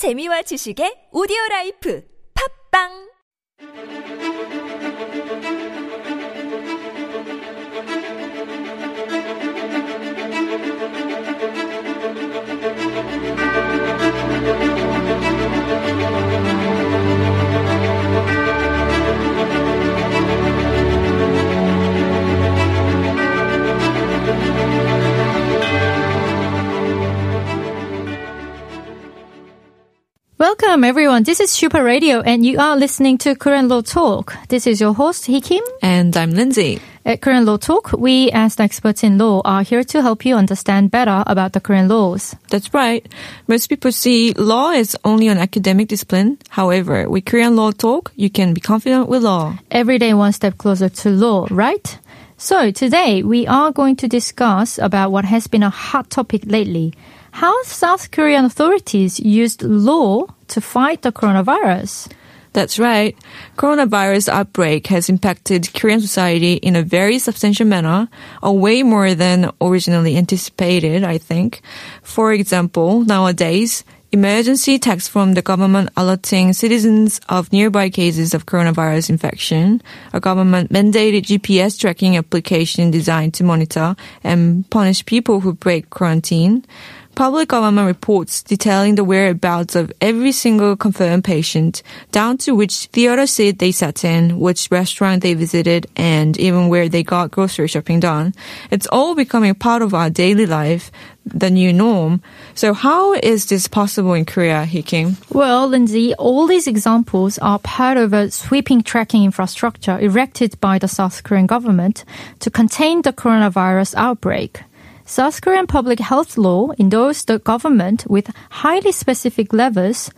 재미와 지식의 오디오 라이프. 팝빵 Welcome everyone. This is Super Radio and you are listening to Korean Law Talk. This is your host Hee Kim. And I'm Lindsay. At Korean Law Talk, we as the experts in law are here to help you understand better about the Korean laws. That's right. Most people see law as only an academic discipline. However, with Korean Law Talk, you can be confident with law. Every day one step closer to law, right? So today we are going to discuss about what has been a hot topic lately. How South Korean authorities used law to fight the coronavirus. That's right. Coronavirus outbreak has impacted Korean society in a very substantial manner, a way more than originally anticipated, I think. For example, nowadays, emergency text from the government alerting citizens of nearby cases of coronavirus infection, a government mandated GPS tracking application designed to monitor and punish people who break quarantine, public government reports detailing the whereabouts of every single confirmed patient, down to which theater seat they sat in, which restaurant they visited, and even where they got grocery shopping done. It's all becoming part of our daily life, the new norm. So how is this possible in Korea, Hee Kim? Well, Lindsay, all these examples are part of a sweeping tracking infrastructure erected by the South Korean government to contain the coronavirus outbreak. South Korean public health law endorsed the government with highly specific levers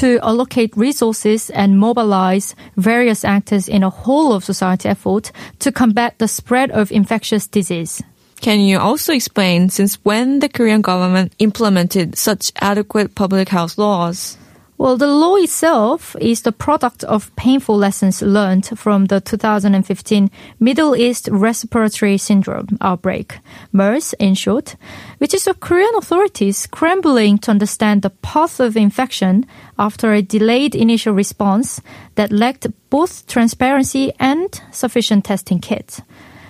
to allocate resources and mobilize various actors in a whole of society effort to combat the spread of infectious disease. Can you also explain since when the Korean government implemented such adequate public health laws? Well, the law itself is the product of painful lessons learned from the 2015 Middle East Respiratory Syndrome outbreak, MERS in short, which is the Korean authorities scrambling to understand the path of infection after a delayed initial response that lacked both transparency and sufficient testing kits.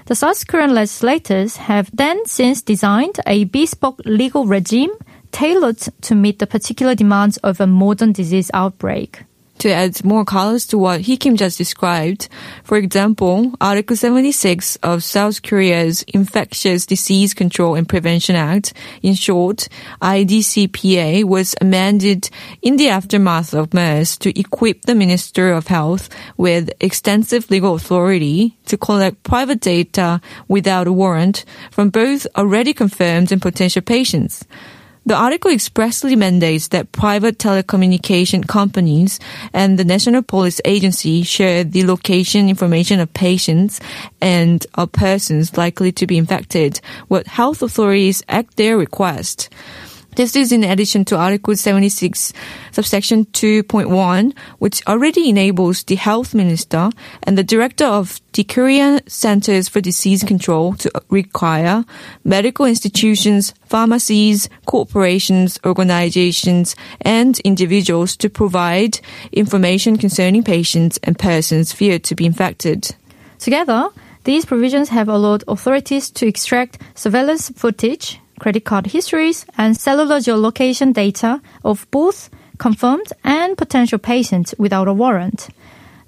The South Korean legislators have then since designed a bespoke legal regime tailored to meet the particular demands of a modern disease outbreak. To add more colors to what Hee Kim just described, for example, Article 76 of South Korea's Infectious Disease Control and Prevention Act, in short, IDCPA, was amended in the aftermath of MERS to equip the Minister of Health with extensive legal authority to collect private data without a warrant from both already confirmed and potential patients. The article expressly mandates that private telecommunication companies and the National Police Agency share the location information of patients and of persons likely to be infected, with health authorities at their request. This is in addition to Article 76, subsection 2.1, which already enables the health minister and the director of the Korean Centers for Disease Control to require medical institutions, pharmacies, corporations, organizations, and individuals to provide information concerning patients and persons feared to be infected. Together, these provisions have allowed authorities to extract surveillance footage, credit card histories, and cellular geolocation data of both confirmed and potential patients without a warrant.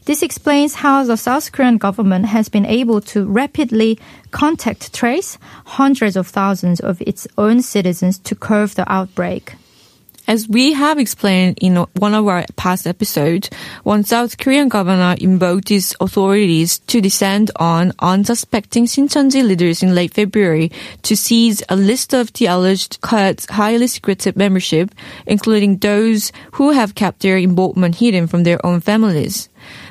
This explains how the South Korean government has been able to rapidly contact trace hundreds of thousands of its own citizens to curb the outbreak. As we have explained in one of our past episodes, one South Korean governor invoked his authorities to descend on unsuspecting Shincheonji leaders in late February to seize a list of the alleged cult's highly secretive membership, including those who have kept their involvement hidden from their own families.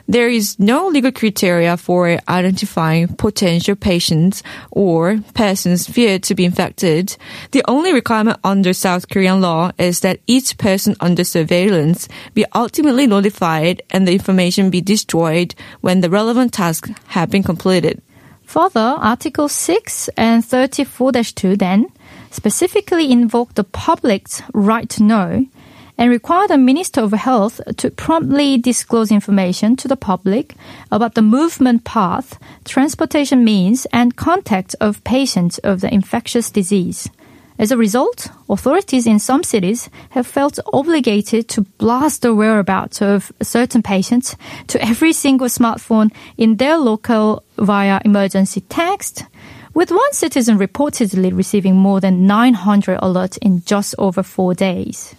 There is no legal criteria for identifying potential patients or persons feared to be infected. The only requirement under South Korean law is that each person under surveillance be ultimately notified and the information be destroyed when the relevant tasks have been completed. Further, Article 6 and 34-2 then specifically invoke the public's right to know and require the Minister of Health to promptly disclose information to the public about the movement path, transportation means, and contact of patients of the infectious disease. As a result, authorities in some cities have felt obligated to blast the whereabouts of certain patients to every single smartphone in their local via emergency text, with one citizen reportedly receiving more than 900 alerts in just over four days.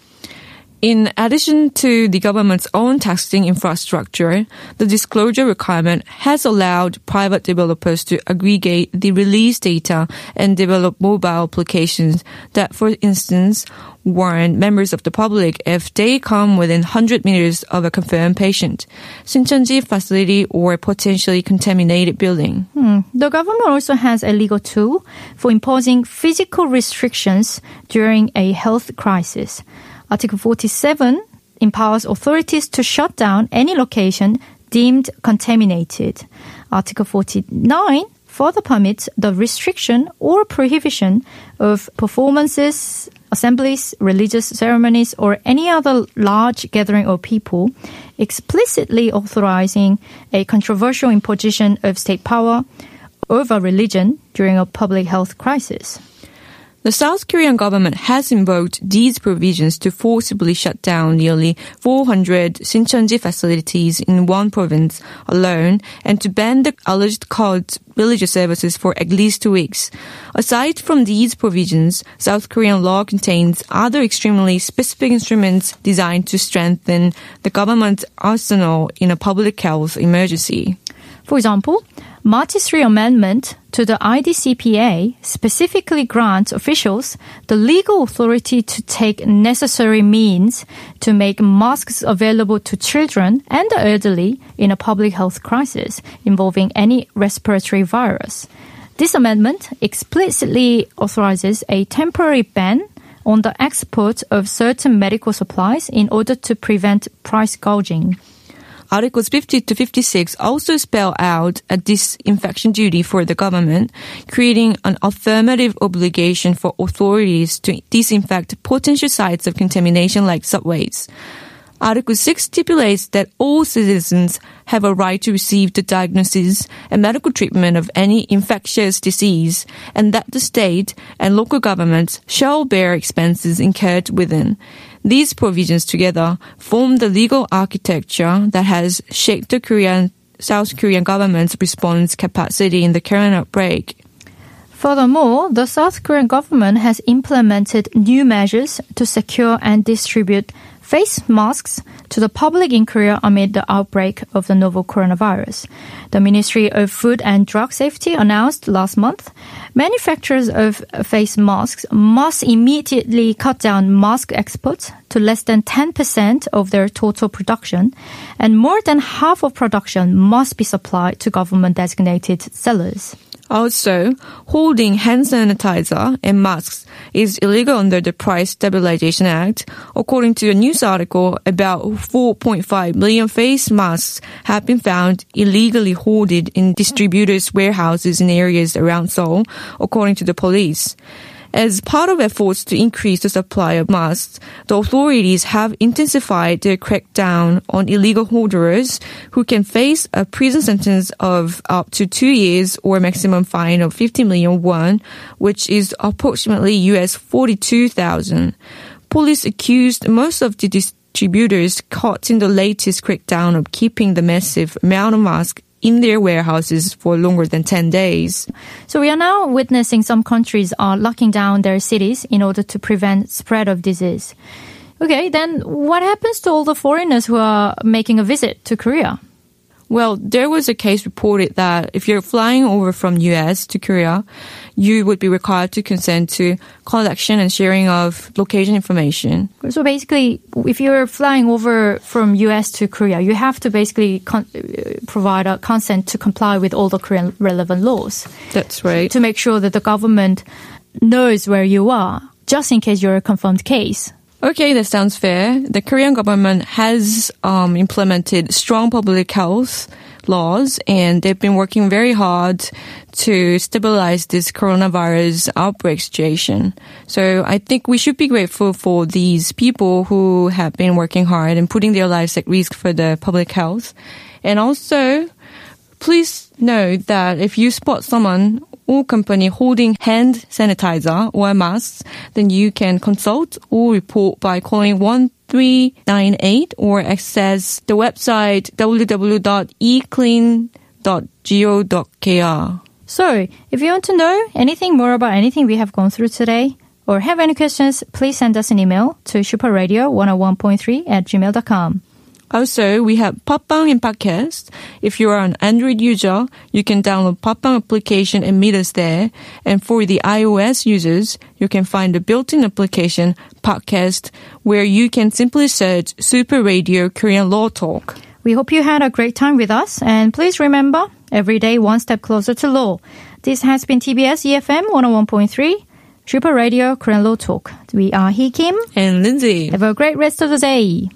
In addition to the government's own testing infrastructure, the disclosure requirement has allowed private developers to aggregate the release data and develop mobile applications that, for instance, warn members of the public if they come within 100 meters of a confirmed patient, Shincheonji facility or potentially contaminated building. Hmm. The government also has a legal tool for imposing physical restrictions during a health crisis. Article 47 empowers authorities to shut down any location deemed contaminated. Article 49 further permits the restriction or prohibition of performances, assemblies, religious ceremonies, or any other large gathering of people, explicitly authorizing a controversial imposition of state power over religion during a public health crisis. The South Korean government has invoked these provisions to forcibly shut down nearly 400 Shincheonji facilities in one province alone and to ban the alleged cult religious services for at least two weeks. Aside from these provisions, South Korean law contains other extremely specific instruments designed to strengthen the government's arsenal in a public health emergency. For example, March 3 amendment to the IDCPA specifically grants officials the legal authority to take necessary means to make masks available to children and the elderly in a public health crisis involving any respiratory virus. This amendment explicitly authorizes a temporary ban on the export of certain medical supplies in order to prevent price gouging. Articles 50 to 56 also spell out a disinfection duty for the government, creating an affirmative obligation for authorities to disinfect potential sites of contamination like subways. Article 6 stipulates that all citizens have a right to receive the diagnosis and medical treatment of any infectious disease, and that the state and local governments shall bear expenses incurred within. These provisions together form the legal architecture that has shaped the Korean South Korean government's response capacity in the current outbreak. Furthermore, the South Korean government has implemented new measures to secure and distribute face masks to the public in Korea amid the outbreak of the novel coronavirus. The Ministry of Food and Drug Safety announced last month manufacturers of face masks must immediately cut down mask exports to less than 10% of their total production, and more than half of production must be supplied to government designated sellers. Also, holding hand sanitizer and masks is illegal under the Price Stabilization Act. According to a news article, about 4.5 million face masks have been found illegally hoarded in distributors' warehouses in areas around Seoul, according to the police. As part of efforts to increase the supply of masks, the authorities have intensified their crackdown on illegal hoarders who can face a prison sentence of up to two years or a maximum fine of 50 million won, which is approximately US 42,000. Police accused most of the distributors caught in the latest crackdown of keeping the massive amount of masks in their warehouses for longer than 10 days. So we are now witnessing some countries are locking down their cities in order to prevent spread of disease. Okay, then what happens to all the foreigners who are making a visit to Korea? Well, there was a case reported that if you're flying over from US to Korea, you would be required to consent to collection and sharing of location information. So basically, if you're flying over from US to Korea, you have to basically con- uh, provide a consent to comply with all the Korean relevant laws. That's right. To make sure that the government knows where you are, just in case you're a confirmed case. Okay, that sounds fair. The Korean government has um, implemented strong public health laws and they've been working very hard to stabilize this coronavirus outbreak situation. So I think we should be grateful for these people who have been working hard and putting their lives at risk for the public health. And also, please know that if you spot someone or company holding hand sanitizer or masks, then you can consult or report by calling 1398 or access the website www.eclean.go.kr. So, if you want to know anything more about anything we have gone through today, or have any questions, please send us an email to superradio101.3 at gmail.com. Also, we have Popbang in podcast. If you are an Android user, you can download Popbang application and meet us there. And for the iOS users, you can find the built-in application podcast where you can simply search Super Radio Korean Law Talk. We hope you had a great time with us, and please remember, every day one step closer to law. This has been TBS EFM 101.3, Super Radio Korean Law Talk. We are Hee Kim. And Lindsay. Have a great rest of the day.